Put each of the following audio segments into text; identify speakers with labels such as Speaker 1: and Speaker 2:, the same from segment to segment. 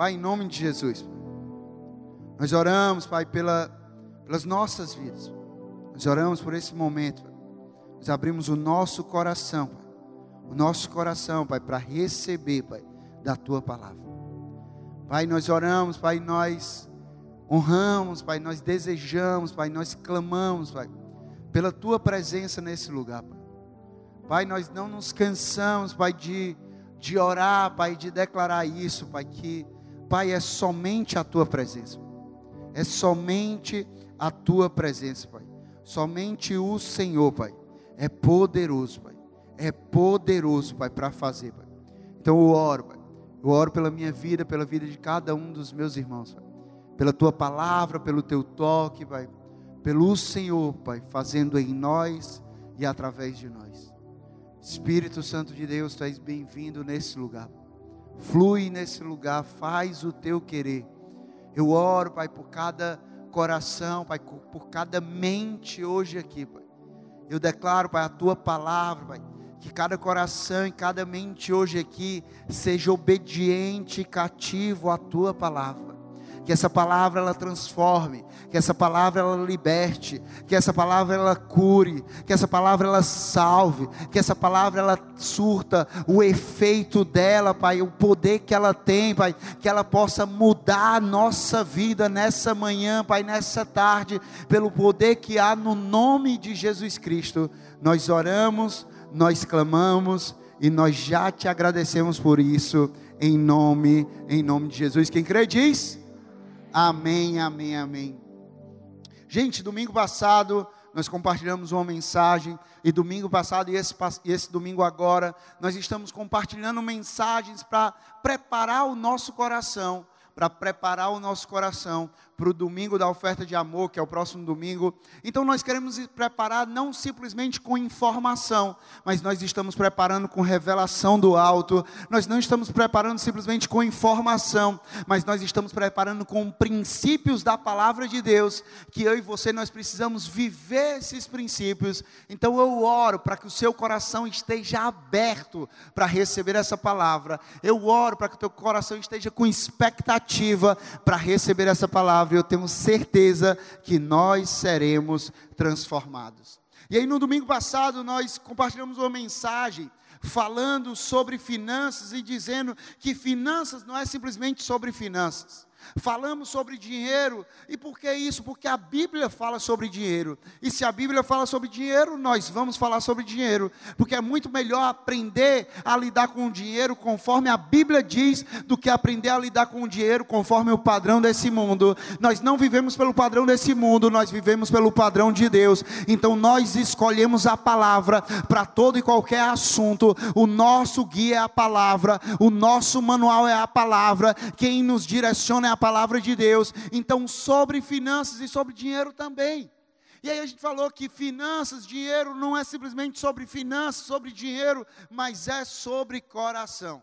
Speaker 1: Pai, em nome de Jesus, nós oramos, Pai, pela, pelas nossas vidas. Nós oramos por esse momento. Nós abrimos o nosso coração, Pai. O nosso coração, Pai, para receber, Pai, da tua palavra. Pai, nós oramos, Pai, nós honramos, Pai, nós desejamos, Pai, nós clamamos, Pai, pela tua presença nesse lugar, Pai. Pai, nós não nos cansamos, Pai, de, de orar, Pai, de declarar isso, Pai, que, Pai, é somente a tua presença é somente a tua presença, Pai. Somente o Senhor, Pai, é poderoso, Pai. É poderoso, Pai, para fazer, Pai. Então eu oro, Pai. Eu oro pela minha vida, pela vida de cada um dos meus irmãos, Pai. Pela tua palavra, pelo teu toque, Pai. Pelo Senhor, Pai, fazendo em nós e através de nós. Espírito Santo de Deus, tu és bem-vindo nesse lugar. Flui nesse lugar, faz o teu querer eu oro, Pai, por cada coração, Pai, por cada mente hoje aqui, Pai. Eu declaro, Pai, a tua palavra, Pai, que cada coração e cada mente hoje aqui seja obediente e cativo à tua palavra que essa palavra ela transforme, que essa palavra ela liberte, que essa palavra ela cure, que essa palavra ela salve, que essa palavra ela surta o efeito dela, Pai, o poder que ela tem, Pai, que ela possa mudar a nossa vida nessa manhã, Pai, nessa tarde, pelo poder que há no nome de Jesus Cristo. Nós oramos, nós clamamos e nós já te agradecemos por isso em nome, em nome de Jesus. Quem crê diz: Amém, amém, amém. Gente, domingo passado nós compartilhamos uma mensagem, e domingo passado e esse, e esse domingo agora, nós estamos compartilhando mensagens para preparar o nosso coração para preparar o nosso coração para o domingo da oferta de amor, que é o próximo domingo. Então nós queremos preparar não simplesmente com informação, mas nós estamos preparando com revelação do alto. Nós não estamos preparando simplesmente com informação, mas nós estamos preparando com princípios da palavra de Deus, que eu e você nós precisamos viver esses princípios. Então eu oro para que o seu coração esteja aberto para receber essa palavra. Eu oro para que o teu coração esteja com expectativa para receber essa palavra eu tenho certeza que nós seremos transformados. E aí, no domingo passado, nós compartilhamos uma mensagem falando sobre finanças e dizendo que finanças não é simplesmente sobre finanças. Falamos sobre dinheiro, e por que isso? Porque a Bíblia fala sobre dinheiro. E se a Bíblia fala sobre dinheiro, nós vamos falar sobre dinheiro, porque é muito melhor aprender a lidar com o dinheiro conforme a Bíblia diz, do que aprender a lidar com o dinheiro conforme o padrão desse mundo. Nós não vivemos pelo padrão desse mundo, nós vivemos pelo padrão de Deus. Então nós escolhemos a palavra para todo e qualquer assunto. O nosso guia é a palavra, o nosso manual é a palavra, quem nos direciona é a palavra de Deus. Então, sobre finanças e sobre dinheiro também. E aí a gente falou que finanças, dinheiro não é simplesmente sobre finanças, sobre dinheiro, mas é sobre coração.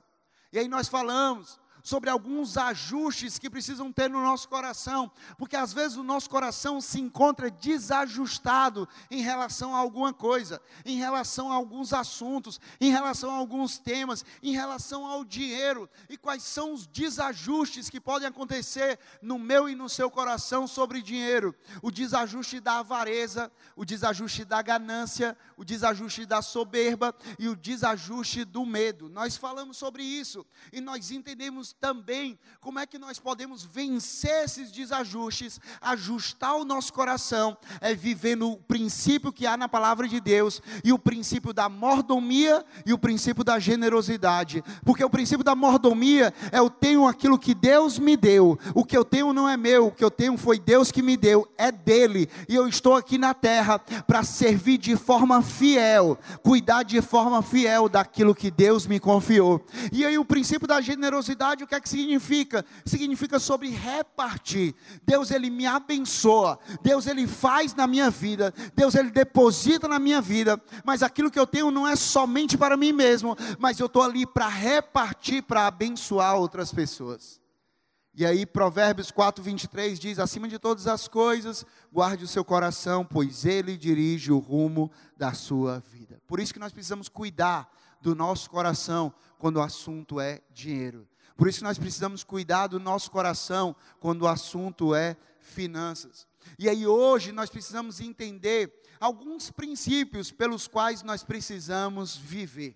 Speaker 1: E aí nós falamos sobre alguns ajustes que precisam ter no nosso coração, porque às vezes o nosso coração se encontra desajustado em relação a alguma coisa, em relação a alguns assuntos, em relação a alguns temas, em relação ao dinheiro. E quais são os desajustes que podem acontecer no meu e no seu coração sobre dinheiro? O desajuste da avareza, o desajuste da ganância, o desajuste da soberba e o desajuste do medo. Nós falamos sobre isso e nós entendemos também como é que nós podemos vencer esses desajustes, ajustar o nosso coração, é vivendo o princípio que há na palavra de Deus e o princípio da mordomia e o princípio da generosidade. Porque o princípio da mordomia é eu tenho aquilo que Deus me deu, o que eu tenho não é meu, o que eu tenho foi Deus que me deu, é dele, e eu estou aqui na terra para servir de forma fiel, cuidar de forma fiel daquilo que Deus me confiou. E aí o princípio da generosidade o que é que significa? Significa sobre repartir. Deus ele me abençoa. Deus ele faz na minha vida. Deus ele deposita na minha vida. Mas aquilo que eu tenho não é somente para mim mesmo, mas eu estou ali para repartir, para abençoar outras pessoas. E aí Provérbios 4, 23 diz: acima de todas as coisas, guarde o seu coração, pois ele dirige o rumo da sua vida. Por isso que nós precisamos cuidar do nosso coração quando o assunto é dinheiro. Por isso nós precisamos cuidar do nosso coração quando o assunto é finanças. E aí hoje nós precisamos entender alguns princípios pelos quais nós precisamos viver.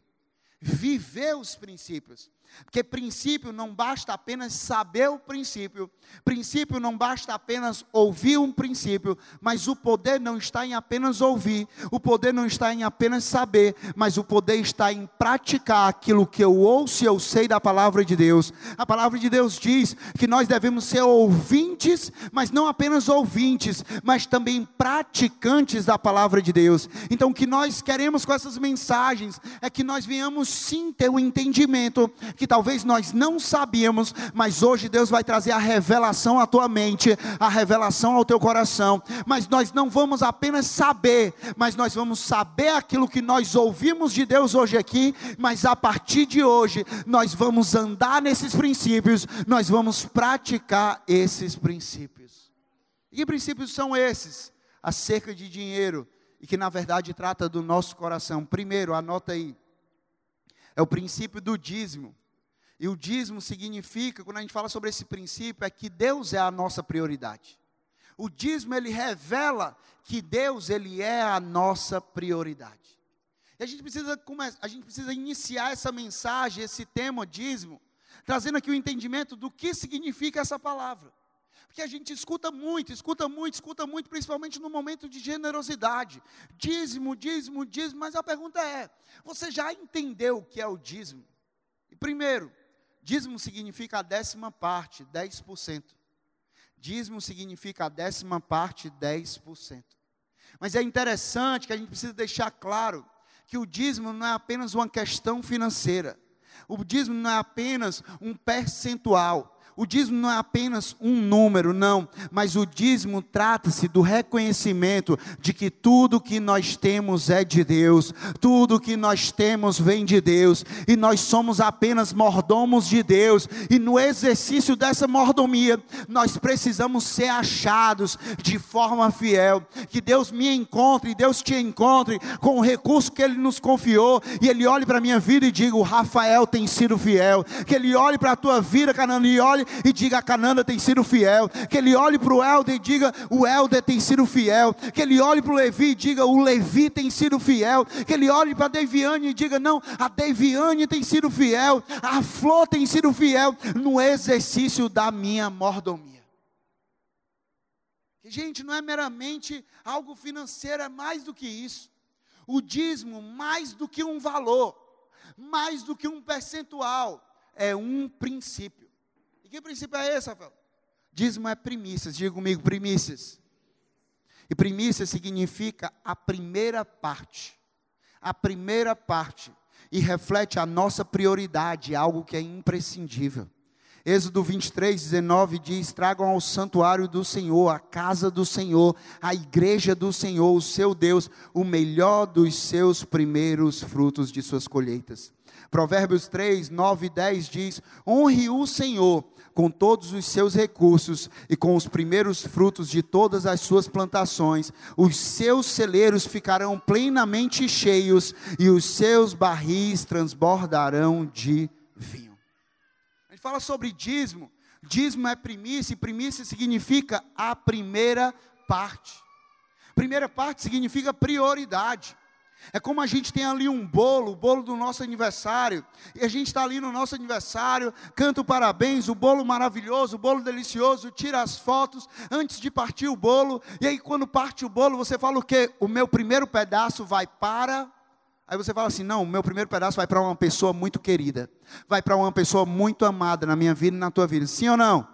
Speaker 1: Viver os princípios. Porque princípio não basta apenas saber o princípio, princípio não basta apenas ouvir um princípio, mas o poder não está em apenas ouvir, o poder não está em apenas saber, mas o poder está em praticar aquilo que eu ouço e eu sei da palavra de Deus. A palavra de Deus diz que nós devemos ser ouvintes, mas não apenas ouvintes, mas também praticantes da palavra de Deus. Então, o que nós queremos com essas mensagens é que nós venhamos sim ter o um entendimento que talvez nós não sabíamos, mas hoje Deus vai trazer a revelação à tua mente, a revelação ao teu coração. Mas nós não vamos apenas saber, mas nós vamos saber aquilo que nós ouvimos de Deus hoje aqui, mas a partir de hoje nós vamos andar nesses princípios, nós vamos praticar esses princípios. E que princípios são esses? Acerca de dinheiro, e que na verdade trata do nosso coração. Primeiro, anota aí, é o princípio do dízimo. E o dízimo significa, quando a gente fala sobre esse princípio, é que Deus é a nossa prioridade. O dízimo ele revela que Deus ele é a nossa prioridade. E a gente precisa a gente precisa iniciar essa mensagem, esse tema dízimo, trazendo aqui o entendimento do que significa essa palavra. Porque a gente escuta muito, escuta muito, escuta muito, principalmente no momento de generosidade. Dízimo, dízimo, dízimo, mas a pergunta é: você já entendeu o que é o dízimo? Primeiro, Dízimo significa a décima parte, 10%. Dízimo significa a décima parte, 10%. Mas é interessante que a gente precisa deixar claro que o dízimo não é apenas uma questão financeira. O dízimo não é apenas um percentual. O dízimo não é apenas um número, não, mas o dízimo trata-se do reconhecimento de que tudo que nós temos é de Deus, tudo que nós temos vem de Deus, e nós somos apenas mordomos de Deus, e no exercício dessa mordomia, nós precisamos ser achados de forma fiel. Que Deus me encontre, Deus te encontre com o recurso que Ele nos confiou, e Ele olhe para a minha vida e diga: o Rafael tem sido fiel, que Ele olhe para a tua vida, Canano, e olhe olhe e diga: a Cananda tem sido fiel. Que ele olhe para o Helder e diga: o Helder tem sido fiel. Que ele olhe para o Levi e diga: o Levi tem sido fiel. Que ele olhe para a Deviane e diga: não, a Deviane tem sido fiel. A Flor tem sido fiel no exercício da minha mordomia. Gente, não é meramente algo financeiro, é mais do que isso. O dízimo, mais do que um valor, mais do que um percentual, é um princípio que princípio é esse, Rafael? Dízimo é primícias, diga comigo, primícias. E primícia significa a primeira parte. A primeira parte. E reflete a nossa prioridade, algo que é imprescindível. Êxodo 23, 19 diz: Tragam ao santuário do Senhor, a casa do Senhor, a igreja do Senhor, o seu Deus, o melhor dos seus primeiros frutos de suas colheitas. Provérbios 3, 9 e 10 diz: Honre o Senhor com todos os seus recursos e com os primeiros frutos de todas as suas plantações, os seus celeiros ficarão plenamente cheios e os seus barris transbordarão de vinho. Fala sobre dízimo. Dízimo é primícia, e primícia significa a primeira parte. Primeira parte significa prioridade. É como a gente tem ali um bolo, o bolo do nosso aniversário, e a gente está ali no nosso aniversário, canta o parabéns, o bolo maravilhoso, o bolo delicioso, tira as fotos antes de partir o bolo, e aí quando parte o bolo, você fala o quê? O meu primeiro pedaço vai para. Aí você fala assim: não, meu primeiro pedaço vai para uma pessoa muito querida, vai para uma pessoa muito amada na minha vida e na tua vida, sim ou não?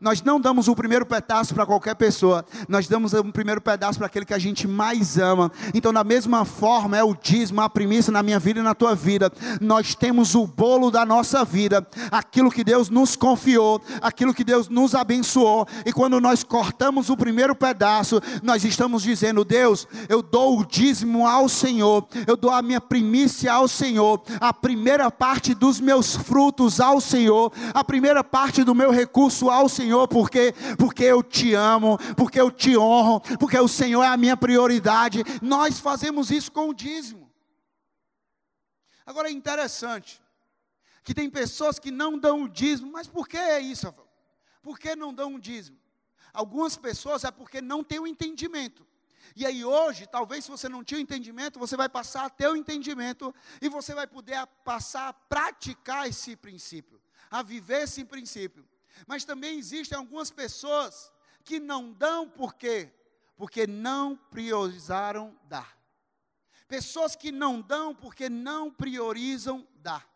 Speaker 1: Nós não damos o primeiro pedaço para qualquer pessoa, nós damos o primeiro pedaço para aquele que a gente mais ama. Então, da mesma forma, é o dízimo, a primícia na minha vida e na tua vida. Nós temos o bolo da nossa vida, aquilo que Deus nos confiou, aquilo que Deus nos abençoou. E quando nós cortamos o primeiro pedaço, nós estamos dizendo: Deus, eu dou o dízimo ao Senhor, eu dou a minha primícia ao Senhor, a primeira parte dos meus frutos ao Senhor, a primeira parte do meu recurso ao Senhor Senhor, porque porque eu te amo, porque eu te honro, porque o Senhor é a minha prioridade. Nós fazemos isso com o dízimo. Agora é interessante que tem pessoas que não dão o dízimo, mas por que é isso? Por que não dão o dízimo? Algumas pessoas é porque não tem o entendimento. E aí hoje, talvez se você não tinha o entendimento, você vai passar a ter o entendimento e você vai poder passar a praticar esse princípio, a viver esse princípio. Mas também existem algumas pessoas que não dão por quê? Porque não priorizaram dar. Pessoas que não dão porque não priorizam dar.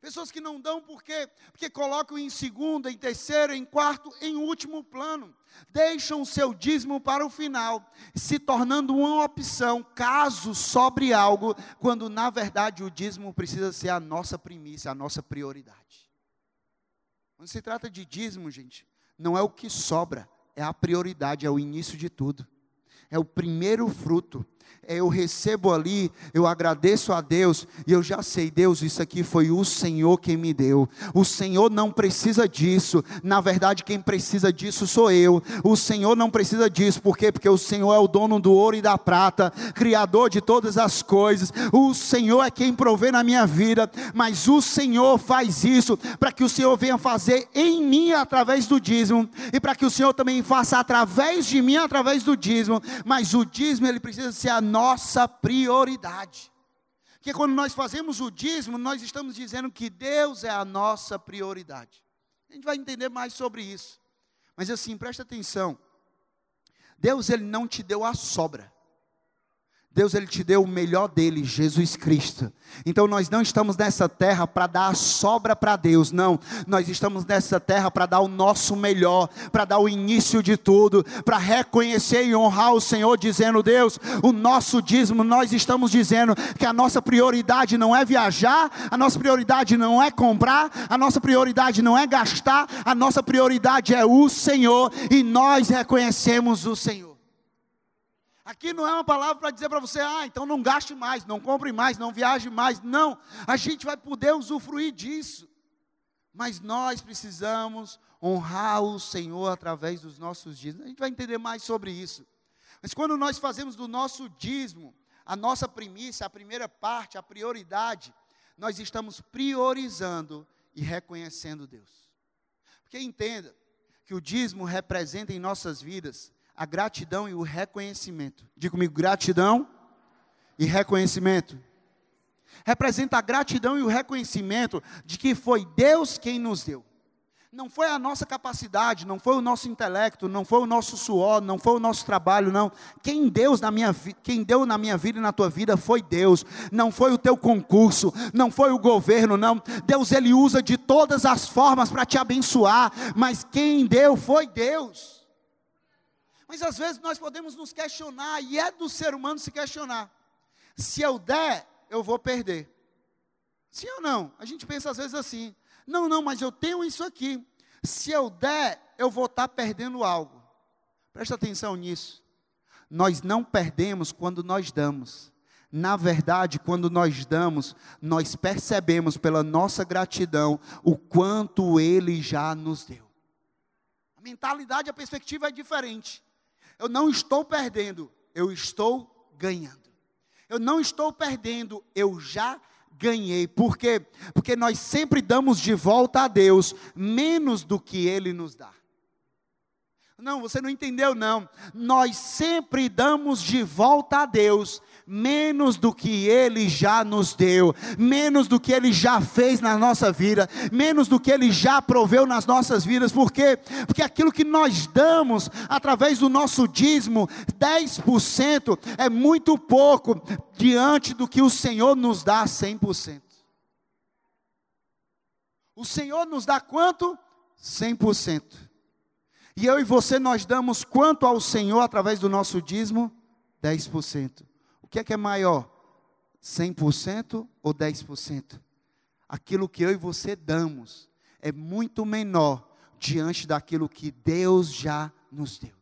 Speaker 1: Pessoas que não dão por quê? Porque colocam em segundo, em terceiro, em quarto, em último plano. Deixam o seu dízimo para o final, se tornando uma opção caso sobre algo, quando na verdade o dízimo precisa ser a nossa primícia, a nossa prioridade. Quando se trata de dízimo, gente, não é o que sobra, é a prioridade, é o início de tudo. É o primeiro fruto eu recebo ali, eu agradeço a Deus e eu já sei, Deus, isso aqui foi o Senhor quem me deu. O Senhor não precisa disso. Na verdade, quem precisa disso sou eu. O Senhor não precisa disso, por quê? Porque o Senhor é o dono do ouro e da prata, criador de todas as coisas. O Senhor é quem provê na minha vida, mas o Senhor faz isso para que o Senhor venha fazer em mim através do dízimo e para que o Senhor também faça através de mim através do dízimo. Mas o dízimo ele precisa ser nossa prioridade. Porque quando nós fazemos o dízimo, nós estamos dizendo que Deus é a nossa prioridade. A gente vai entender mais sobre isso. Mas assim, presta atenção. Deus ele não te deu a sobra. Deus ele te deu o melhor dele, Jesus Cristo. Então nós não estamos nessa terra para dar a sobra para Deus, não. Nós estamos nessa terra para dar o nosso melhor, para dar o início de tudo, para reconhecer e honrar o Senhor, dizendo: Deus, o nosso dízimo, nós estamos dizendo que a nossa prioridade não é viajar, a nossa prioridade não é comprar, a nossa prioridade não é gastar, a nossa prioridade é o Senhor e nós reconhecemos o Senhor. Aqui não é uma palavra para dizer para você, ah, então não gaste mais, não compre mais, não viaje mais. Não, a gente vai poder usufruir disso. Mas nós precisamos honrar o Senhor através dos nossos dízimos. A gente vai entender mais sobre isso. Mas quando nós fazemos do nosso dízimo a nossa primícia, a primeira parte, a prioridade, nós estamos priorizando e reconhecendo Deus. Porque entenda que o dízimo representa em nossas vidas a gratidão e o reconhecimento. Diga comigo, gratidão e reconhecimento. Representa a gratidão e o reconhecimento de que foi Deus quem nos deu. Não foi a nossa capacidade, não foi o nosso intelecto, não foi o nosso suor, não foi o nosso trabalho, não. Quem, Deus na minha, quem deu na minha vida e na tua vida foi Deus. Não foi o teu concurso, não foi o governo, não. Deus ele usa de todas as formas para te abençoar, mas quem deu foi Deus. Mas às vezes nós podemos nos questionar, e é do ser humano se questionar: se eu der, eu vou perder. Sim ou não? A gente pensa às vezes assim: não, não, mas eu tenho isso aqui. Se eu der, eu vou estar perdendo algo. Presta atenção nisso. Nós não perdemos quando nós damos. Na verdade, quando nós damos, nós percebemos pela nossa gratidão o quanto Ele já nos deu. A mentalidade, a perspectiva é diferente. Eu não estou perdendo, eu estou ganhando. Eu não estou perdendo, eu já ganhei. Por quê? Porque nós sempre damos de volta a Deus menos do que Ele nos dá. Não, você não entendeu, não. Nós sempre damos de volta a Deus menos do que Ele já nos deu, menos do que Ele já fez na nossa vida, menos do que Ele já proveu nas nossas vidas. Por quê? Porque aquilo que nós damos através do nosso dízimo, 10%, é muito pouco diante do que o Senhor nos dá 100%. O Senhor nos dá quanto? 100%. E eu e você, nós damos quanto ao Senhor através do nosso dízimo? 10%. O que é que é maior? 100% ou 10%? Aquilo que eu e você damos é muito menor diante daquilo que Deus já nos deu.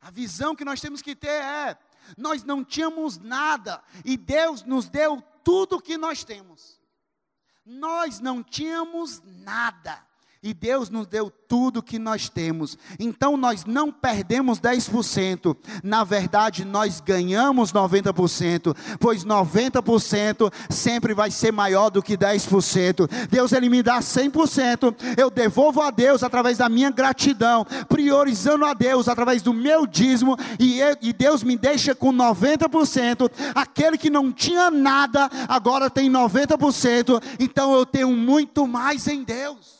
Speaker 1: A visão que nós temos que ter é: nós não tínhamos nada e Deus nos deu tudo o que nós temos. Nós não tínhamos nada E Deus nos deu tudo que nós temos. Então nós não perdemos 10%. Na verdade, nós ganhamos 90%, pois 90% sempre vai ser maior do que 10%. Deus ele me dá 100%, eu devolvo a Deus através da minha gratidão, priorizando a Deus através do meu dízimo e, eu, e Deus me deixa com 90%. Aquele que não tinha nada agora tem 90%. Então eu tenho muito mais em Deus.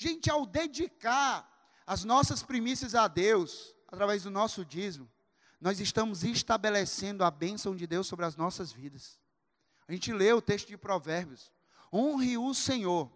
Speaker 1: Gente, ao dedicar as nossas primícias a Deus, através do nosso dízimo, nós estamos estabelecendo a bênção de Deus sobre as nossas vidas. A gente lê o texto de Provérbios: honre o Senhor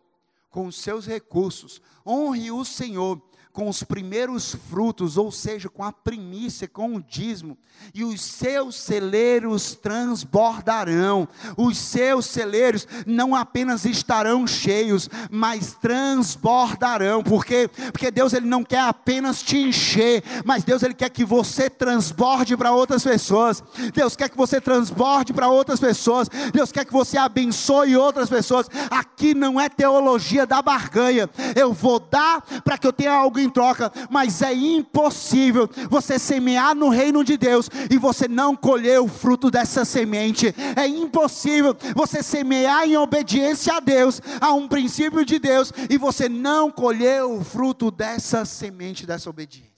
Speaker 1: com os seus recursos, honre o Senhor com os primeiros frutos, ou seja, com a primícia, com o dízimo, e os seus celeiros transbordarão. Os seus celeiros não apenas estarão cheios, mas transbordarão. Por quê? Porque Deus ele não quer apenas te encher, mas Deus ele quer que você transborde para outras pessoas. Deus quer que você transborde para outras pessoas. Deus quer que você abençoe outras pessoas. Aqui não é teologia da barganha. Eu vou dar para que eu tenha algo em troca, mas é impossível você semear no reino de Deus e você não colher o fruto dessa semente. É impossível você semear em obediência a Deus, a um princípio de Deus, e você não colher o fruto dessa semente, dessa obediência.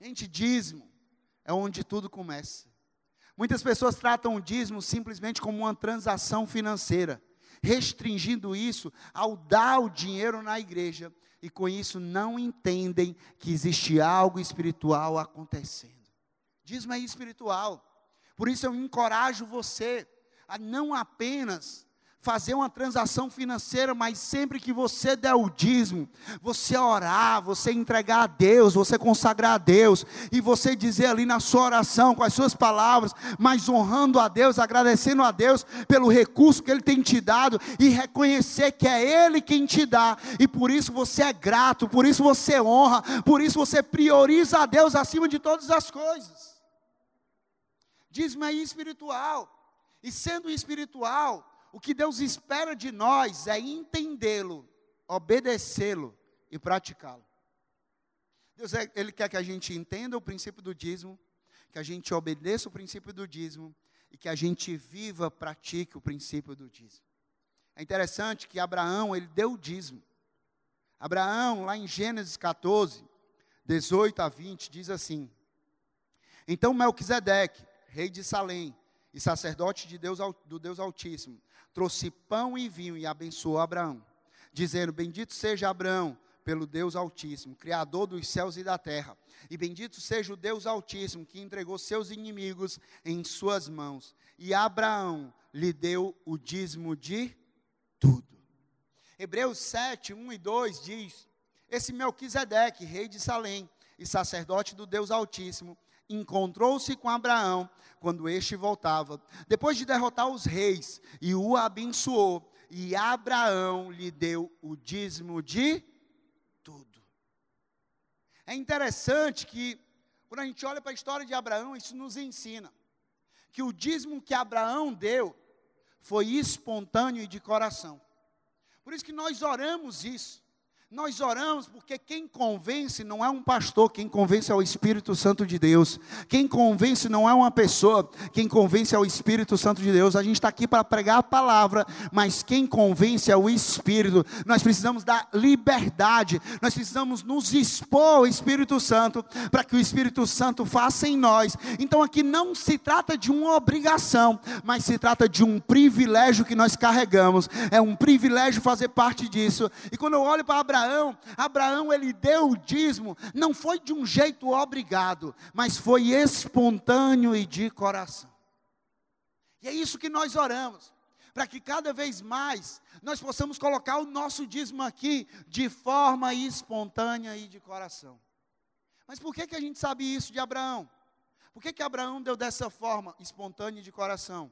Speaker 1: Gente, dízimo é onde tudo começa. Muitas pessoas tratam o dízimo simplesmente como uma transação financeira, restringindo isso ao dar o dinheiro na igreja e com isso não entendem que existe algo espiritual acontecendo. Dízimo é espiritual. Por isso eu encorajo você a não apenas fazer uma transação financeira, mas sempre que você der o dízimo, você orar, você entregar a Deus, você consagrar a Deus, e você dizer ali na sua oração, com as suas palavras, mas honrando a Deus, agradecendo a Deus pelo recurso que Ele tem te dado, e reconhecer que é Ele quem te dá, e por isso você é grato, por isso você honra, por isso você prioriza a Deus acima de todas as coisas. Dízimo é espiritual, e sendo espiritual, o que Deus espera de nós é entendê-lo, obedecê-lo e praticá-lo. Deus é, ele quer que a gente entenda o princípio do dízimo, que a gente obedeça o princípio do dízimo e que a gente viva, pratique o princípio do dízimo. É interessante que Abraão, ele deu o dízimo. Abraão, lá em Gênesis 14, 18 a 20, diz assim: Então Melquisedeque, rei de Salém e sacerdote de Deus, do Deus Altíssimo, trouxe pão e vinho e abençoou Abraão, dizendo: Bendito seja Abraão pelo Deus Altíssimo, Criador dos céus e da terra. E bendito seja o Deus Altíssimo, que entregou seus inimigos em suas mãos. E Abraão lhe deu o dízimo de tudo. Hebreus 7, 1 e 2 diz: Esse Melquisedeque, rei de Salém e sacerdote do Deus Altíssimo, encontrou-se com Abraão quando este voltava, depois de derrotar os reis, e o abençoou, e Abraão lhe deu o dízimo de tudo. É interessante que, quando a gente olha para a história de Abraão, isso nos ensina que o dízimo que Abraão deu foi espontâneo e de coração. Por isso que nós oramos isso. Nós oramos porque quem convence não é um pastor, quem convence é o Espírito Santo de Deus. Quem convence não é uma pessoa, quem convence é o Espírito Santo de Deus. A gente está aqui para pregar a palavra, mas quem convence é o Espírito. Nós precisamos da liberdade, nós precisamos nos expor ao Espírito Santo, para que o Espírito Santo faça em nós. Então aqui não se trata de uma obrigação, mas se trata de um privilégio que nós carregamos. É um privilégio fazer parte disso. E quando eu olho para Abraão, Abraão, Abraão ele deu o dízimo, não foi de um jeito obrigado, mas foi espontâneo e de coração. E é isso que nós oramos, para que cada vez mais nós possamos colocar o nosso dízimo aqui de forma espontânea e de coração. Mas por que, que a gente sabe isso de Abraão? Por que, que Abraão deu dessa forma, espontânea e de coração?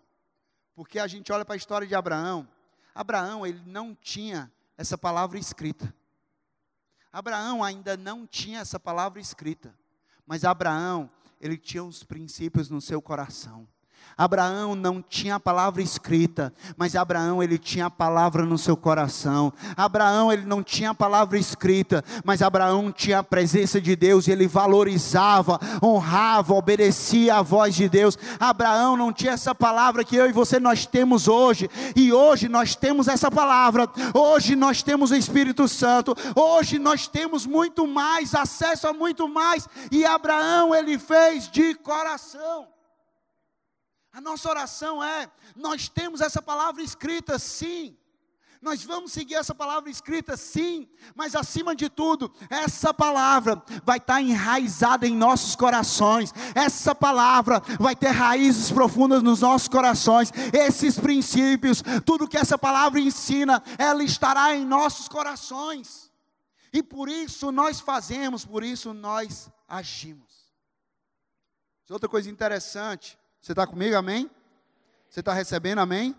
Speaker 1: Porque a gente olha para a história de Abraão. Abraão, ele não tinha essa palavra escrita. Abraão ainda não tinha essa palavra escrita, mas Abraão, ele tinha os princípios no seu coração. Abraão não tinha a palavra escrita, mas Abraão ele tinha a palavra no seu coração. Abraão ele não tinha a palavra escrita, mas Abraão tinha a presença de Deus e ele valorizava, honrava, obedecia à voz de Deus. Abraão não tinha essa palavra que eu e você nós temos hoje, e hoje nós temos essa palavra. Hoje nós temos o Espírito Santo. Hoje nós temos muito mais, acesso a muito mais, e Abraão ele fez de coração. A nossa oração é: nós temos essa palavra escrita, sim. Nós vamos seguir essa palavra escrita, sim, mas acima de tudo, essa palavra vai estar enraizada em nossos corações, essa palavra vai ter raízes profundas nos nossos corações, esses princípios, tudo que essa palavra ensina, ela estará em nossos corações, e por isso nós fazemos, por isso nós agimos. Outra coisa interessante, você está comigo, amém? Você está recebendo, amém?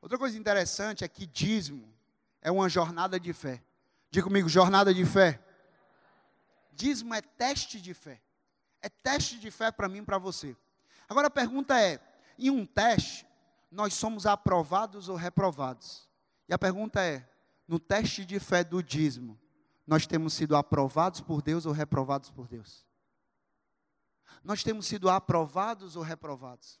Speaker 1: Outra coisa interessante é que dízimo é uma jornada de fé. Diga comigo, jornada de fé. Dízimo é teste de fé. É teste de fé para mim e para você. Agora a pergunta é: em um teste, nós somos aprovados ou reprovados? E a pergunta é: no teste de fé do dízimo, nós temos sido aprovados por Deus ou reprovados por Deus? Nós temos sido aprovados ou reprovados?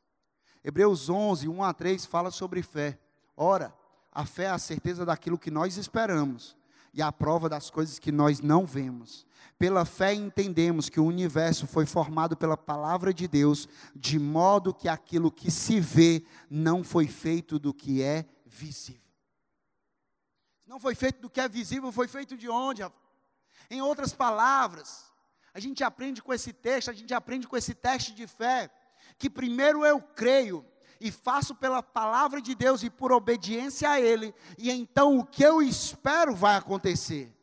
Speaker 1: Hebreus 11, 1 a 3 fala sobre fé. Ora, a fé é a certeza daquilo que nós esperamos e a prova das coisas que nós não vemos. Pela fé entendemos que o universo foi formado pela palavra de Deus, de modo que aquilo que se vê não foi feito do que é visível. Não foi feito do que é visível, foi feito de onde? Em outras palavras, a gente aprende com esse texto, a gente aprende com esse teste de fé, que primeiro eu creio e faço pela palavra de Deus e por obediência a Ele, e então o que eu espero vai acontecer.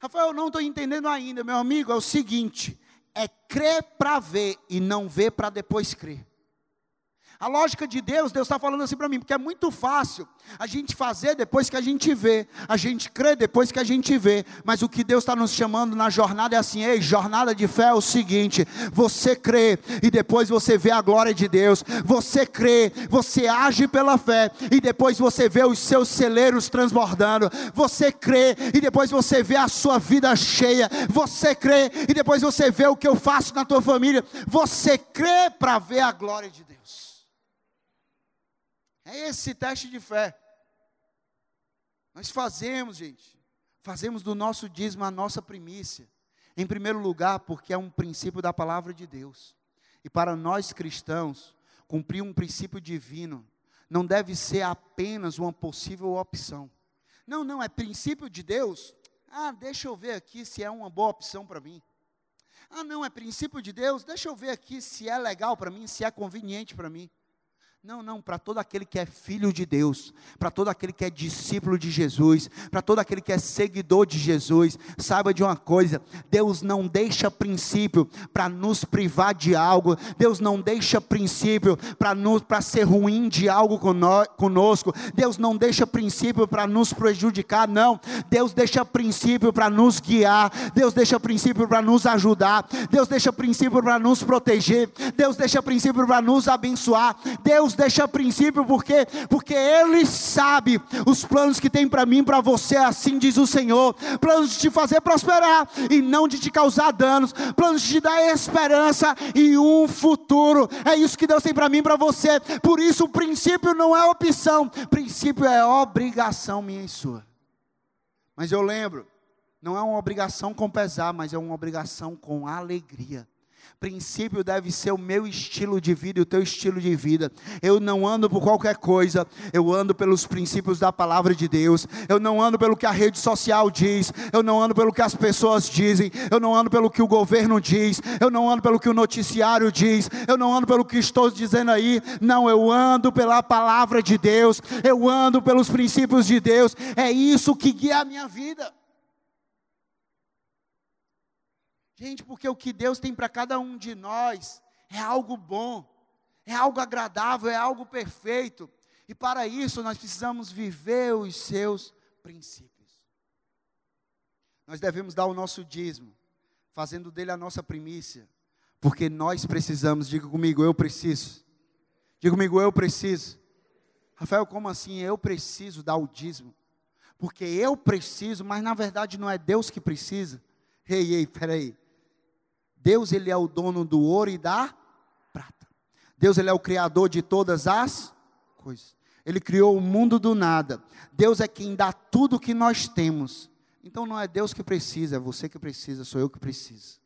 Speaker 1: Rafael, eu não estou entendendo ainda, meu amigo, é o seguinte: é crer para ver e não ver para depois crer. A lógica de Deus, Deus está falando assim para mim, porque é muito fácil a gente fazer depois que a gente vê, a gente crê depois que a gente vê, mas o que Deus está nos chamando na jornada é assim: ei, jornada de fé é o seguinte: você crê e depois você vê a glória de Deus, você crê, você age pela fé e depois você vê os seus celeiros transbordando, você crê e depois você vê a sua vida cheia, você crê e depois você vê o que eu faço na tua família, você crê para ver a glória de Deus. É esse teste de fé. Nós fazemos, gente, fazemos do nosso dízimo a nossa primícia. Em primeiro lugar, porque é um princípio da palavra de Deus. E para nós cristãos, cumprir um princípio divino não deve ser apenas uma possível opção. Não, não, é princípio de Deus. Ah, deixa eu ver aqui se é uma boa opção para mim. Ah, não, é princípio de Deus. Deixa eu ver aqui se é legal para mim, se é conveniente para mim. Não, não, para todo aquele que é filho de Deus, para todo aquele que é discípulo de Jesus, para todo aquele que é seguidor de Jesus, saiba de uma coisa: Deus não deixa princípio para nos privar de algo, Deus não deixa princípio para ser ruim de algo conosco, Deus não deixa princípio para nos prejudicar, não, Deus deixa princípio para nos guiar, Deus deixa princípio para nos ajudar, Deus deixa princípio para nos proteger, Deus deixa princípio para nos abençoar, Deus Deus deixa princípio, porque porque Ele sabe os planos que tem para mim, para você, assim diz o Senhor, planos de te fazer prosperar e não de te causar danos, planos de te dar esperança e um futuro. É isso que Deus tem para mim, para você. Por isso o princípio não é opção, princípio é obrigação minha e sua. Mas eu lembro, não é uma obrigação com pesar, mas é uma obrigação com alegria. Princípio deve ser o meu estilo de vida e o teu estilo de vida. Eu não ando por qualquer coisa, eu ando pelos princípios da palavra de Deus. Eu não ando pelo que a rede social diz, eu não ando pelo que as pessoas dizem, eu não ando pelo que o governo diz, eu não ando pelo que o noticiário diz, eu não ando pelo que estou dizendo aí. Não, eu ando pela palavra de Deus, eu ando pelos princípios de Deus. É isso que guia a minha vida. Gente, porque o que Deus tem para cada um de nós é algo bom, é algo agradável, é algo perfeito. E para isso nós precisamos viver os seus princípios. Nós devemos dar o nosso dízimo, fazendo dele a nossa primícia, porque nós precisamos, diga comigo, eu preciso Diga comigo, eu preciso. Rafael, como assim? Eu preciso dar o dízimo. Porque eu preciso, mas na verdade não é Deus que precisa. Ei, ei, peraí. Deus, Ele é o dono do ouro e da prata. Deus, Ele é o criador de todas as coisas. Ele criou o mundo do nada. Deus é quem dá tudo o que nós temos. Então não é Deus que precisa, é você que precisa, sou eu que preciso.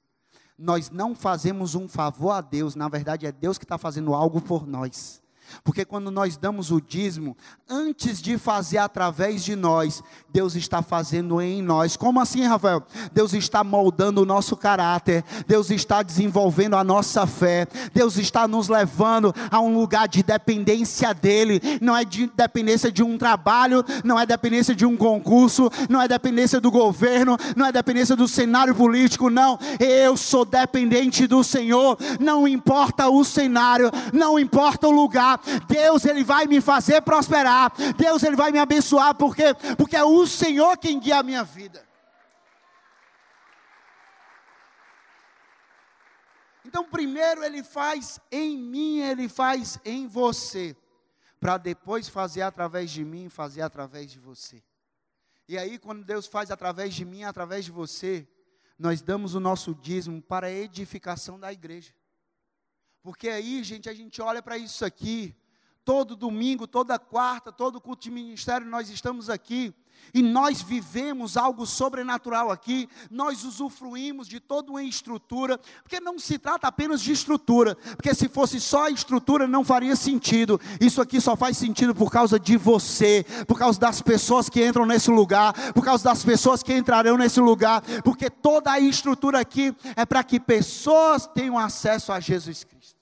Speaker 1: Nós não fazemos um favor a Deus, na verdade é Deus que está fazendo algo por nós. Porque quando nós damos o dízimo, antes de fazer através de nós, Deus está fazendo em nós. Como assim, Rafael? Deus está moldando o nosso caráter, Deus está desenvolvendo a nossa fé, Deus está nos levando a um lugar de dependência dEle. Não é de dependência de um trabalho, não é dependência de um concurso, não é dependência do governo, não é dependência do cenário político, não. Eu sou dependente do Senhor, não importa o cenário, não importa o lugar, Deus ele vai me fazer prosperar, Deus ele vai me abençoar, porque porque é o Senhor quem guia a minha vida. Então, primeiro ele faz em mim, ele faz em você, para depois fazer através de mim, fazer através de você. E aí, quando Deus faz através de mim, através de você, nós damos o nosso dízimo para a edificação da igreja. Porque aí, gente, a gente olha para isso aqui, todo domingo, toda quarta, todo culto de ministério, nós estamos aqui e nós vivemos algo sobrenatural aqui, nós usufruímos de toda uma estrutura, porque não se trata apenas de estrutura, porque se fosse só a estrutura não faria sentido. Isso aqui só faz sentido por causa de você, por causa das pessoas que entram nesse lugar, por causa das pessoas que entrarão nesse lugar, porque toda a estrutura aqui é para que pessoas tenham acesso a Jesus Cristo.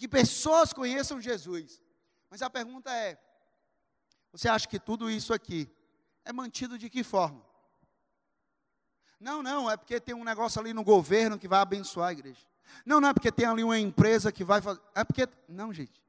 Speaker 1: Que pessoas conheçam Jesus. Mas a pergunta é: você acha que tudo isso aqui é mantido de que forma? Não, não, é porque tem um negócio ali no governo que vai abençoar a igreja. Não, não é porque tem ali uma empresa que vai fazer. É porque. Não, gente.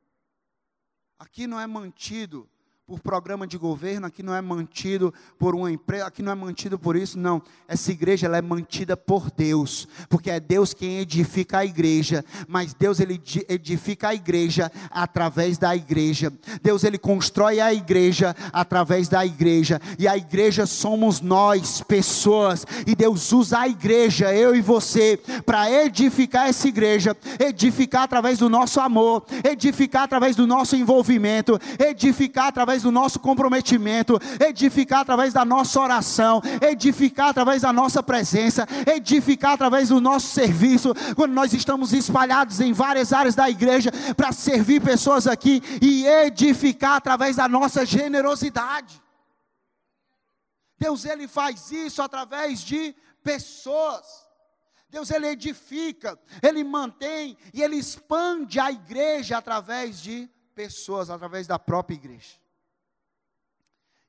Speaker 1: Aqui não é mantido por programa de governo, aqui não é mantido por uma empresa, aqui não é mantido por isso, não. Essa igreja ela é mantida por Deus, porque é Deus quem edifica a igreja, mas Deus ele edifica a igreja através da igreja. Deus ele constrói a igreja através da igreja, e a igreja somos nós, pessoas, e Deus usa a igreja, eu e você, para edificar essa igreja, edificar através do nosso amor, edificar através do nosso envolvimento, edificar através através do nosso comprometimento, edificar através da nossa oração, edificar através da nossa presença, edificar através do nosso serviço, quando nós estamos espalhados em várias áreas da igreja para servir pessoas aqui e edificar através da nossa generosidade. Deus ele faz isso através de pessoas. Deus ele edifica, ele mantém e ele expande a igreja através de pessoas, através da própria igreja.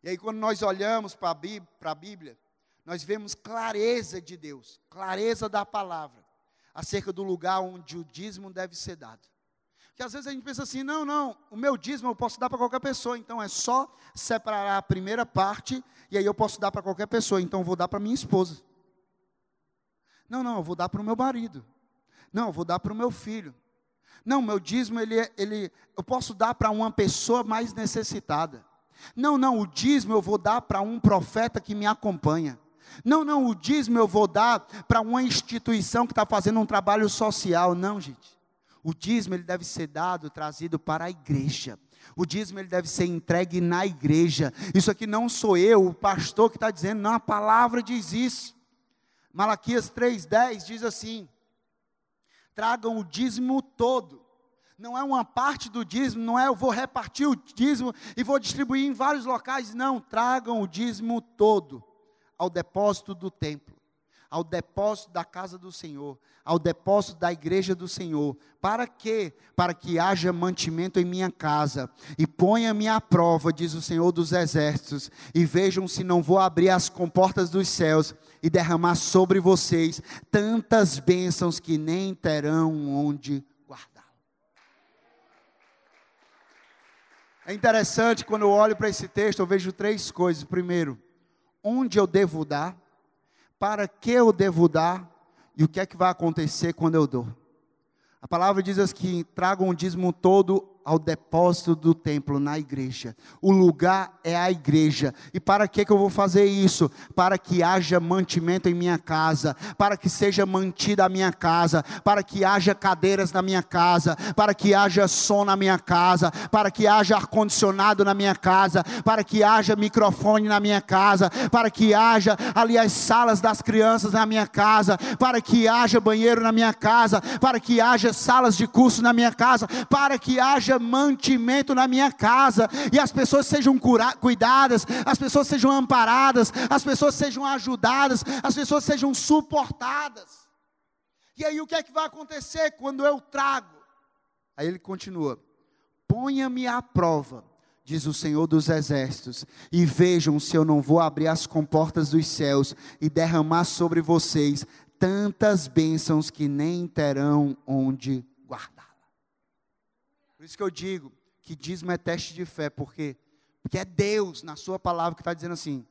Speaker 1: E aí, quando nós olhamos para a Bíblia, nós vemos clareza de Deus, clareza da palavra, acerca do lugar onde o dízimo deve ser dado. Porque às vezes a gente pensa assim: não, não, o meu dízimo eu posso dar para qualquer pessoa, então é só separar a primeira parte, e aí eu posso dar para qualquer pessoa, então eu vou dar para minha esposa. Não, não, eu vou dar para o meu marido. Não, eu vou dar para o meu filho. Não, meu dízimo, ele, é, ele, eu posso dar para uma pessoa mais necessitada. Não, não, o dízimo eu vou dar para um profeta que me acompanha. Não, não, o dízimo eu vou dar para uma instituição que está fazendo um trabalho social. Não, gente. O dízimo ele deve ser dado, trazido para a igreja. O dízimo ele deve ser entregue na igreja. Isso aqui não sou eu, o pastor que está dizendo, não, a palavra diz isso. Malaquias 3,10 diz assim: tragam o dízimo todo não é uma parte do dízimo, não é eu vou repartir o dízimo e vou distribuir em vários locais, não, tragam o dízimo todo ao depósito do templo, ao depósito da casa do Senhor, ao depósito da igreja do Senhor. Para quê? Para que haja mantimento em minha casa e ponha-me à prova, diz o Senhor dos exércitos, e vejam se não vou abrir as comportas dos céus e derramar sobre vocês tantas bênçãos que nem terão onde É interessante quando eu olho para esse texto, eu vejo três coisas. Primeiro, onde eu devo dar, para que eu devo dar e o que é que vai acontecer quando eu dou. A palavra diz que tragam o dízimo todo ao depósito do templo na igreja. O lugar é a igreja. E para que, eu vou fazer isso? Para que haja mantimento em minha casa, para que seja mantida a minha casa, para que haja cadeiras na minha casa, para que haja som na minha casa, para que haja ar-condicionado na minha casa, para que haja microfone na minha casa, para que haja ali as salas das crianças na minha casa, para que haja banheiro na minha casa, para que haja salas de curso na minha casa, para que haja mantimento na minha casa, e as pessoas sejam cura, cuidadas, as pessoas sejam amparadas, as pessoas sejam ajudadas, as pessoas sejam suportadas. E aí o que é que vai acontecer quando eu trago? Aí ele continua: ponha-me à prova, diz o Senhor dos Exércitos, e vejam se eu não vou abrir as comportas dos céus e derramar sobre vocês tantas bênçãos que nem terão onde guardá-la. Por isso que eu digo que dízimo é teste de fé, porque porque é Deus na sua palavra que está dizendo assim: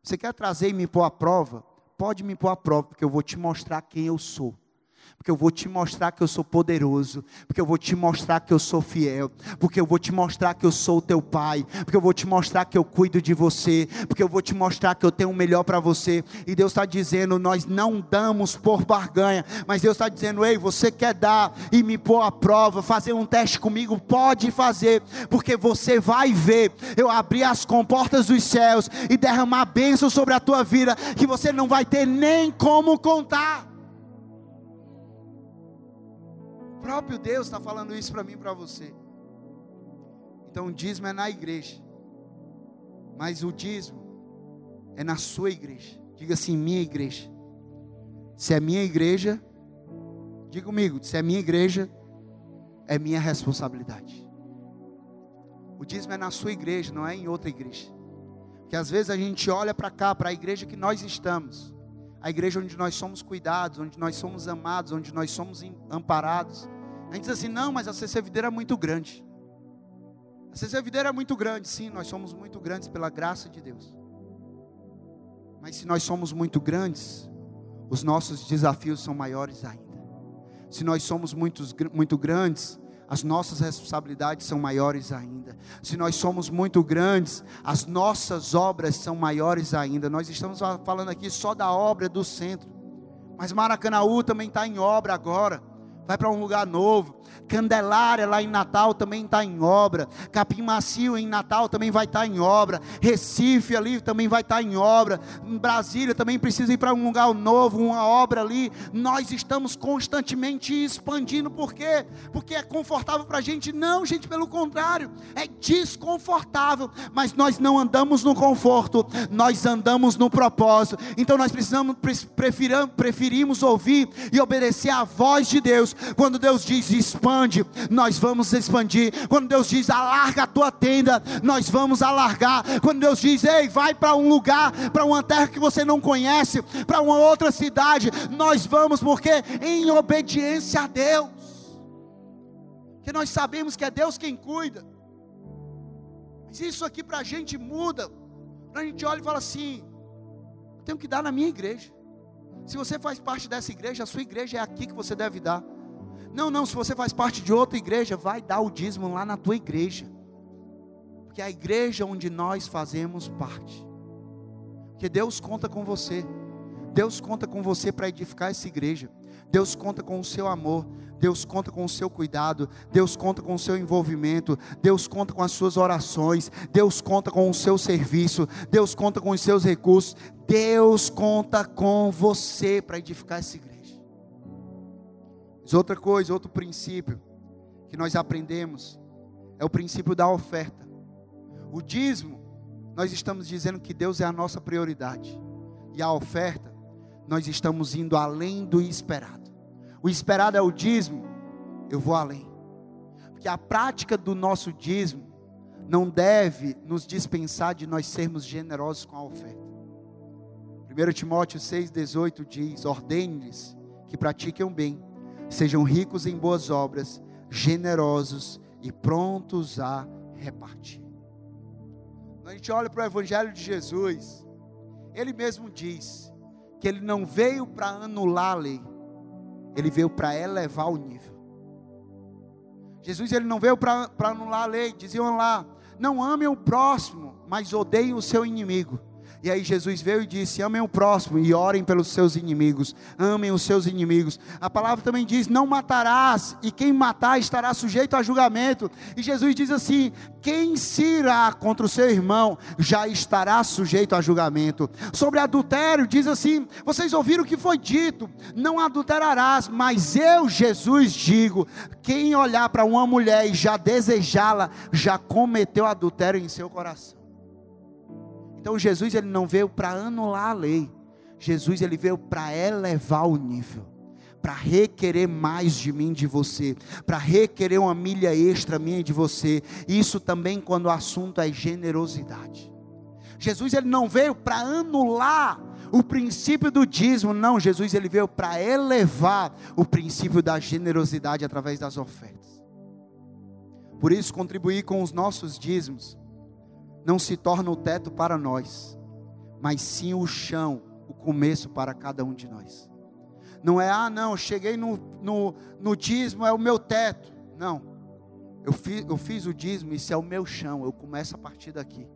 Speaker 1: você quer trazer e me pôr à prova? Pode me pôr à prova, porque eu vou te mostrar quem eu sou porque eu vou te mostrar que eu sou poderoso, porque eu vou te mostrar que eu sou fiel, porque eu vou te mostrar que eu sou o teu pai, porque eu vou te mostrar que eu cuido de você, porque eu vou te mostrar que eu tenho o melhor para você. E Deus está dizendo: nós não damos por barganha, mas Deus está dizendo: ei, você quer dar e me pôr à prova, fazer um teste comigo? Pode fazer, porque você vai ver eu abrir as comportas dos céus e derramar bênção sobre a tua vida, que você não vai ter nem como contar. Próprio Deus está falando isso para mim e para você. Então o dízimo é na igreja, mas o dízimo é na sua igreja. Diga assim, minha igreja. Se é minha igreja, diga comigo, se é minha igreja, é minha responsabilidade. O dízimo é na sua igreja, não é em outra igreja. Porque às vezes a gente olha para cá, para a igreja que nós estamos, a igreja onde nós somos cuidados, onde nós somos amados, onde nós somos amparados. A gente diz assim: não, mas a CC Videira é muito grande. A CC Videira é muito grande, sim, nós somos muito grandes pela graça de Deus. Mas se nós somos muito grandes, os nossos desafios são maiores ainda. Se nós somos muito, muito grandes, as nossas responsabilidades são maiores ainda. Se nós somos muito grandes, as nossas obras são maiores ainda. Nós estamos falando aqui só da obra do centro, mas Maracanaú também está em obra agora vai para um lugar novo. Candelária lá em Natal também está em obra. Capim Macio em Natal também vai estar tá em obra. Recife ali também vai estar tá em obra. Brasília também precisa ir para um lugar novo, uma obra ali. Nós estamos constantemente expandindo. Por quê? Porque é confortável para a gente? Não, gente, pelo contrário. É desconfortável. Mas nós não andamos no conforto, nós andamos no propósito. Então nós precisamos, preferimos ouvir e obedecer à voz de Deus quando Deus diz expande, nós vamos expandir. Quando Deus diz alarga a tua tenda, nós vamos alargar. Quando Deus diz ei, vai para um lugar, para uma terra que você não conhece, para uma outra cidade, nós vamos porque em obediência a Deus. Que nós sabemos que é Deus quem cuida. Mas isso aqui para a gente muda. Para a gente olha e fala assim: eu tenho que dar na minha igreja. Se você faz parte dessa igreja, a sua igreja é aqui que você deve dar. Não, não, se você faz parte de outra igreja, vai dar o dízimo lá na tua igreja. Porque é a igreja onde nós fazemos parte. Porque Deus conta com você. Deus conta com você para edificar essa igreja. Deus conta com o seu amor. Deus conta com o seu cuidado. Deus conta com o seu envolvimento. Deus conta com as suas orações. Deus conta com o seu serviço. Deus conta com os seus recursos. Deus conta com você para edificar essa igreja. Mas outra coisa, outro princípio que nós aprendemos é o princípio da oferta. O dízimo, nós estamos dizendo que Deus é a nossa prioridade. E a oferta, nós estamos indo além do esperado. O esperado é o dízimo, eu vou além. Porque a prática do nosso dízimo não deve nos dispensar de nós sermos generosos com a oferta. 1 Timóteo 6,18 diz: ordene-lhes que pratiquem o bem sejam ricos em boas obras, generosos e prontos a repartir. Quando a gente olha para o Evangelho de Jesus, ele mesmo diz que ele não veio para anular a lei, ele veio para elevar o nível. Jesus ele não veio para anular a lei, diziam lá: não amem o próximo, mas odeiem o seu inimigo. E aí Jesus veio e disse: Amem o próximo e orem pelos seus inimigos. Amem os seus inimigos. A palavra também diz: Não matarás, e quem matar estará sujeito a julgamento. E Jesus diz assim: Quem se irá contra o seu irmão já estará sujeito a julgamento. Sobre adultério, diz assim: Vocês ouviram o que foi dito: Não adulterarás, mas eu, Jesus, digo: Quem olhar para uma mulher e já desejá-la, já cometeu adultério em seu coração. Então Jesus ele não veio para anular a lei. Jesus ele veio para elevar o nível, para requerer mais de mim, de você, para requerer uma milha extra minha de você. Isso também quando o assunto é generosidade. Jesus ele não veio para anular o princípio do dízimo, não, Jesus ele veio para elevar o princípio da generosidade através das ofertas. Por isso contribuir com os nossos dízimos não se torna o teto para nós, mas sim o chão, o começo para cada um de nós. Não é, ah, não, cheguei no, no, no dízimo, é o meu teto. Não, eu fiz, eu fiz o dízimo, isso é o meu chão, eu começo a partir daqui.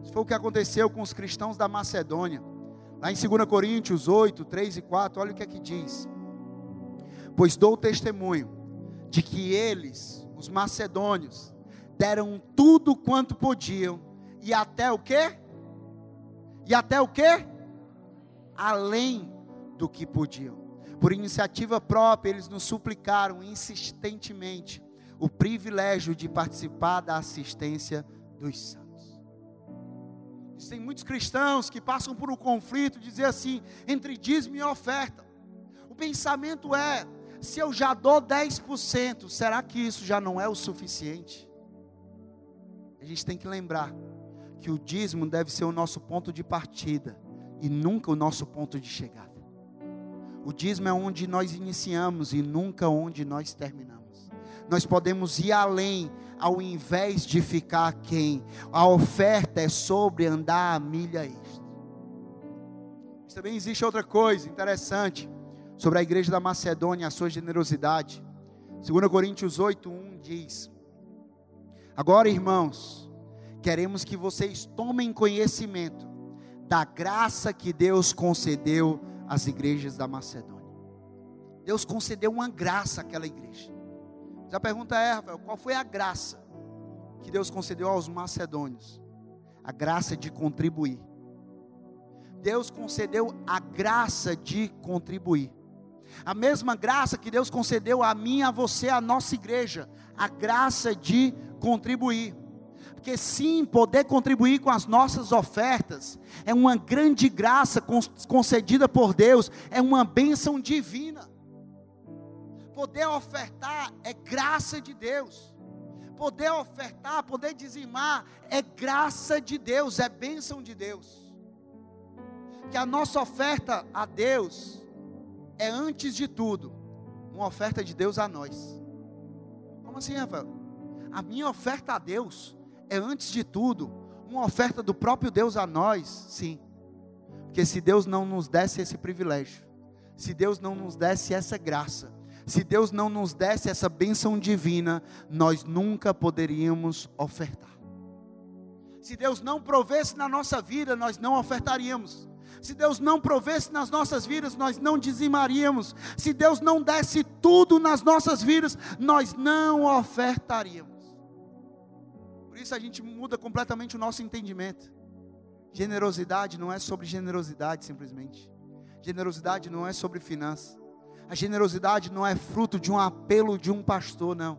Speaker 1: Isso foi o que aconteceu com os cristãos da Macedônia. Lá em 2 Coríntios 8, 3 e 4, olha o que é que diz. Pois dou testemunho de que eles, os macedônios, deram tudo quanto podiam e até o quê? E até o quê? Além do que podiam. Por iniciativa própria, eles nos suplicaram insistentemente o privilégio de participar da assistência dos santos. Tem muitos cristãos que passam por um conflito, dizer assim, entre dízimo e oferta. O pensamento é: se eu já dou 10%, será que isso já não é o suficiente? A gente tem que lembrar que o dízimo deve ser o nosso ponto de partida e nunca o nosso ponto de chegada. O dízimo é onde nós iniciamos e nunca onde nós terminamos. Nós podemos ir além ao invés de ficar quem. A oferta é sobre andar a milha extra. Mas também existe outra coisa interessante sobre a igreja da Macedônia, a sua generosidade. 2 Coríntios 8:1 diz: Agora, irmãos, queremos que vocês tomem conhecimento da graça que Deus concedeu às igrejas da Macedônia. Deus concedeu uma graça àquela igreja. Já pergunta é, Rafael, qual foi a graça que Deus concedeu aos macedônios? A graça de contribuir. Deus concedeu a graça de contribuir. A mesma graça que Deus concedeu a mim, a você, a nossa igreja, a graça de contribuir. Porque sim, poder contribuir com as nossas ofertas é uma grande graça concedida por Deus, é uma bênção divina. Poder ofertar é graça de Deus. Poder ofertar, poder dizimar é graça de Deus, é bênção de Deus. Que a nossa oferta a Deus é antes de tudo uma oferta de Deus a nós. Como assim, Rafael? A minha oferta a Deus é antes de tudo uma oferta do próprio Deus a nós, sim. Porque se Deus não nos desse esse privilégio, se Deus não nos desse essa graça, se Deus não nos desse essa bênção divina, nós nunca poderíamos ofertar. Se Deus não provesse na nossa vida, nós não ofertaríamos. Se Deus não provesse nas nossas vidas, nós não dizimaríamos. Se Deus não desse tudo nas nossas vidas, nós não ofertaríamos. Por isso a gente muda completamente o nosso entendimento. Generosidade não é sobre generosidade simplesmente. Generosidade não é sobre finanças. A generosidade não é fruto de um apelo de um pastor, não.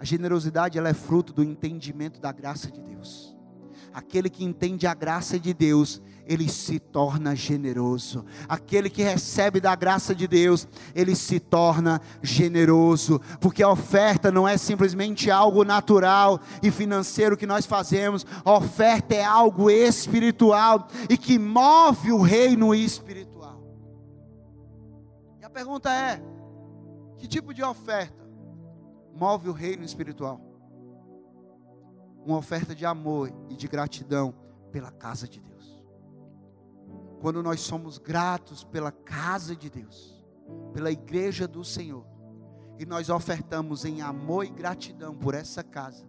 Speaker 1: A generosidade ela é fruto do entendimento da graça de Deus. Aquele que entende a graça de Deus, ele se torna generoso. Aquele que recebe da graça de Deus, ele se torna generoso, porque a oferta não é simplesmente algo natural e financeiro que nós fazemos, a oferta é algo espiritual e que move o reino espiritual. E a pergunta é: que tipo de oferta move o reino espiritual? Uma oferta de amor e de gratidão pela casa de Deus quando nós somos gratos pela casa de Deus, pela igreja do Senhor, e nós ofertamos em amor e gratidão por essa casa,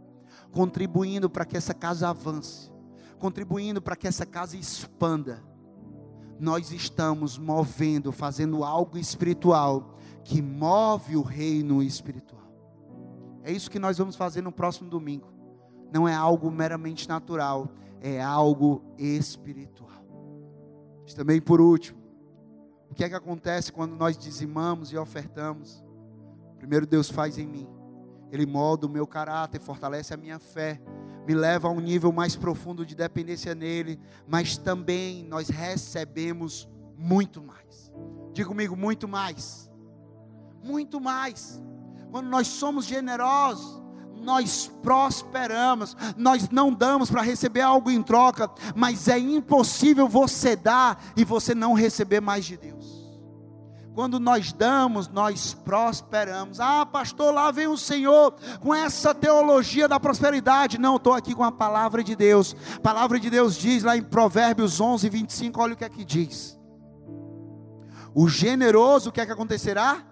Speaker 1: contribuindo para que essa casa avance, contribuindo para que essa casa expanda, nós estamos movendo, fazendo algo espiritual que move o reino espiritual. É isso que nós vamos fazer no próximo domingo. Não é algo meramente natural, é algo espiritual. Mas também por último, o que é que acontece quando nós dizimamos e ofertamos? Primeiro Deus faz em mim. Ele molda o meu caráter, fortalece a minha fé, me leva a um nível mais profundo de dependência nele, mas também nós recebemos muito mais. Diga comigo, muito mais. Muito mais. Quando nós somos generosos, nós prosperamos, nós não damos para receber algo em troca, mas é impossível você dar e você não receber mais de Deus. Quando nós damos, nós prosperamos. Ah, pastor, lá vem o Senhor com essa teologia da prosperidade. Não, estou aqui com a palavra de Deus. A palavra de Deus diz lá em Provérbios 11, 25, olha o que é que diz. O generoso, o que é que acontecerá?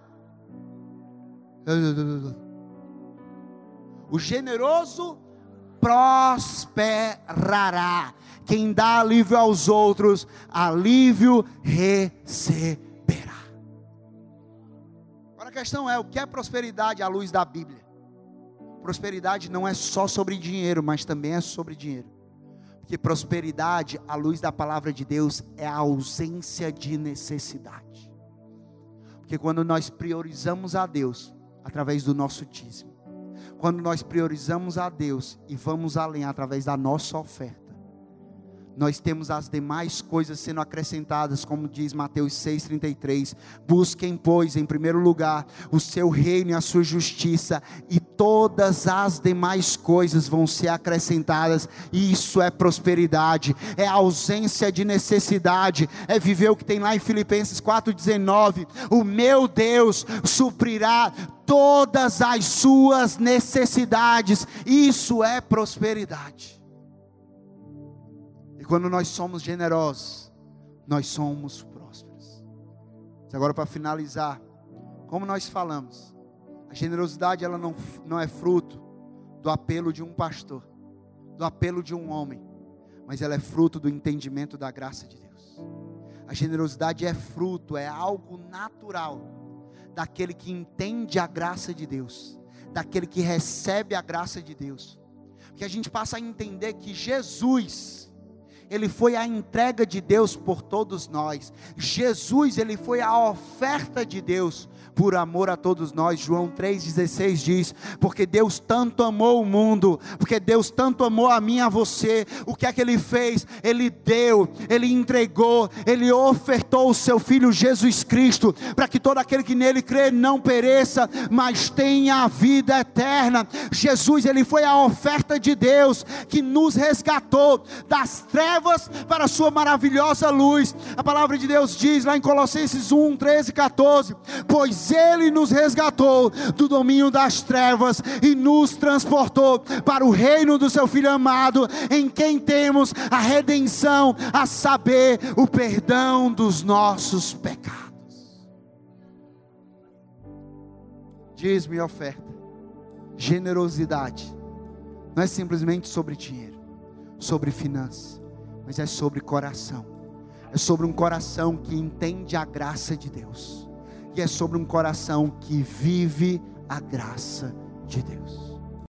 Speaker 1: O generoso prosperará. Quem dá alívio aos outros, alívio receberá. Agora a questão é: o que é prosperidade à luz da Bíblia? Prosperidade não é só sobre dinheiro, mas também é sobre dinheiro. Porque prosperidade, à luz da palavra de Deus, é a ausência de necessidade. Porque quando nós priorizamos a Deus através do nosso dízimo, quando nós priorizamos a Deus e vamos além através da nossa oferta, nós temos as demais coisas sendo acrescentadas, como diz Mateus 6,33. Busquem, pois, em primeiro lugar, o seu reino e a sua justiça, e todas as demais coisas vão ser acrescentadas. Isso é prosperidade, é ausência de necessidade, é viver o que tem lá em Filipenses 4,19. O meu Deus suprirá todas as suas necessidades. Isso é prosperidade quando nós somos generosos, nós somos prósperos. Agora, para finalizar, como nós falamos, a generosidade ela não, não é fruto do apelo de um pastor, do apelo de um homem, mas ela é fruto do entendimento da graça de Deus. A generosidade é fruto, é algo natural daquele que entende a graça de Deus, daquele que recebe a graça de Deus. Que a gente passa a entender que Jesus ele foi a entrega de Deus por todos nós. Jesus, ele foi a oferta de Deus por amor a todos nós. João 3,16 diz: Porque Deus tanto amou o mundo, porque Deus tanto amou a mim e a você, o que é que ele fez? Ele deu, ele entregou, ele ofertou o seu filho Jesus Cristo, para que todo aquele que nele crê não pereça, mas tenha a vida eterna. Jesus, ele foi a oferta de Deus que nos resgatou das trevas para a sua maravilhosa luz. A palavra de Deus diz lá em Colossenses 1, 13 e 14: Pois ele nos resgatou do domínio das trevas e nos transportou para o reino do seu Filho amado, em quem temos a redenção, a saber, o perdão dos nossos pecados. Diz-me oferta, generosidade, não é simplesmente sobre dinheiro, sobre finanças, mas é sobre coração, é sobre um coração que entende a graça de Deus e é sobre um coração que vive a graça de Deus.